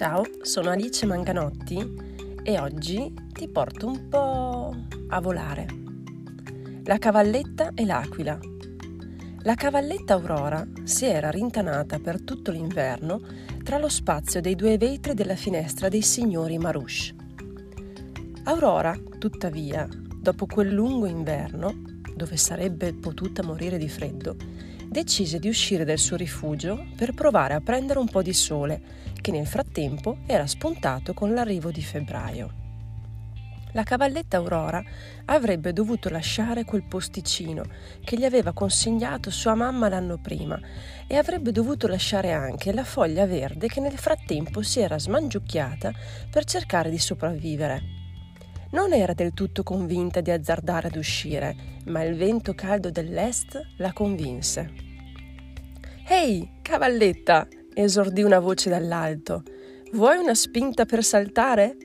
Ciao, sono Alice Manganotti e oggi ti porto un po' a volare. La cavalletta e l'aquila. La cavalletta Aurora si era rintanata per tutto l'inverno tra lo spazio dei due vetri della finestra dei signori Marouche. Aurora, tuttavia, dopo quel lungo inverno, dove sarebbe potuta morire di freddo, decise di uscire dal suo rifugio per provare a prendere un po' di sole, che nel frattempo era spuntato con l'arrivo di febbraio. La cavalletta Aurora avrebbe dovuto lasciare quel posticino che gli aveva consigliato sua mamma l'anno prima e avrebbe dovuto lasciare anche la foglia verde che nel frattempo si era smangiucchiata per cercare di sopravvivere. Non era del tutto convinta di azzardare ad uscire, ma il vento caldo dell'est la convinse. Ehi, cavalletta! esordì una voce dall'alto. Vuoi una spinta per saltare?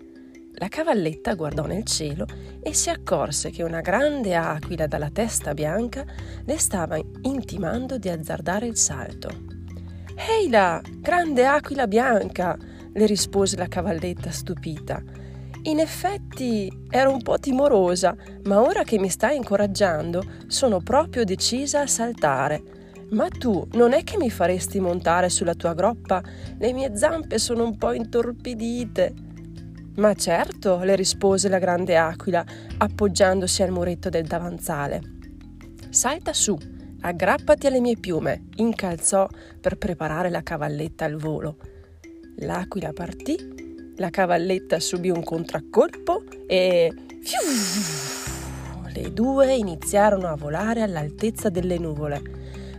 La cavalletta guardò nel cielo e si accorse che una grande aquila dalla testa bianca le stava intimando di azzardare il salto. Ehi là, grande aquila bianca! le rispose la cavalletta stupita. In effetti ero un po' timorosa, ma ora che mi stai incoraggiando sono proprio decisa a saltare. Ma tu non è che mi faresti montare sulla tua groppa? Le mie zampe sono un po' intorpidite. Ma certo, le rispose la grande aquila, appoggiandosi al muretto del davanzale. Salta su, aggrappati alle mie piume, incalzò per preparare la cavalletta al volo. L'aquila partì la cavalletta subì un contraccolpo e le due iniziarono a volare all'altezza delle nuvole.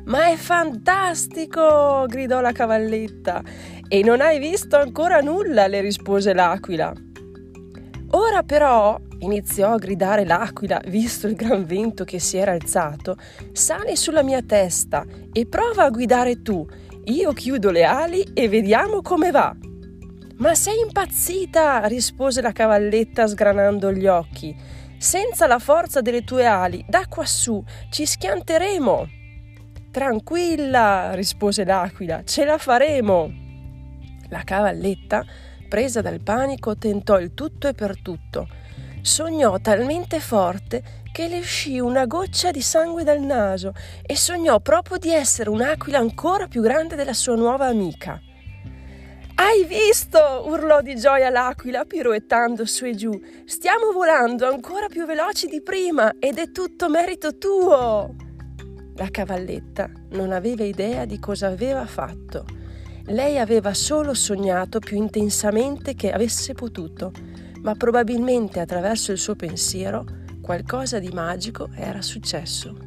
Ma è fantastico! gridò la cavalletta. E non hai visto ancora nulla, le rispose l'aquila. Ora però, iniziò a gridare l'aquila, visto il gran vento che si era alzato, sali sulla mia testa e prova a guidare tu. Io chiudo le ali e vediamo come va. Ma sei impazzita, rispose la cavalletta sgranando gli occhi. Senza la forza delle tue ali, da quassù ci schianteremo. Tranquilla, rispose l'aquila, ce la faremo. La cavalletta, presa dal panico, tentò il tutto e per tutto. Sognò talmente forte che le uscì una goccia di sangue dal naso e sognò proprio di essere un'aquila ancora più grande della sua nuova amica. Hai visto? urlò di gioia l'aquila piroettando su e giù. Stiamo volando ancora più veloci di prima ed è tutto merito tuo. La cavalletta non aveva idea di cosa aveva fatto. Lei aveva solo sognato più intensamente che avesse potuto, ma probabilmente attraverso il suo pensiero qualcosa di magico era successo.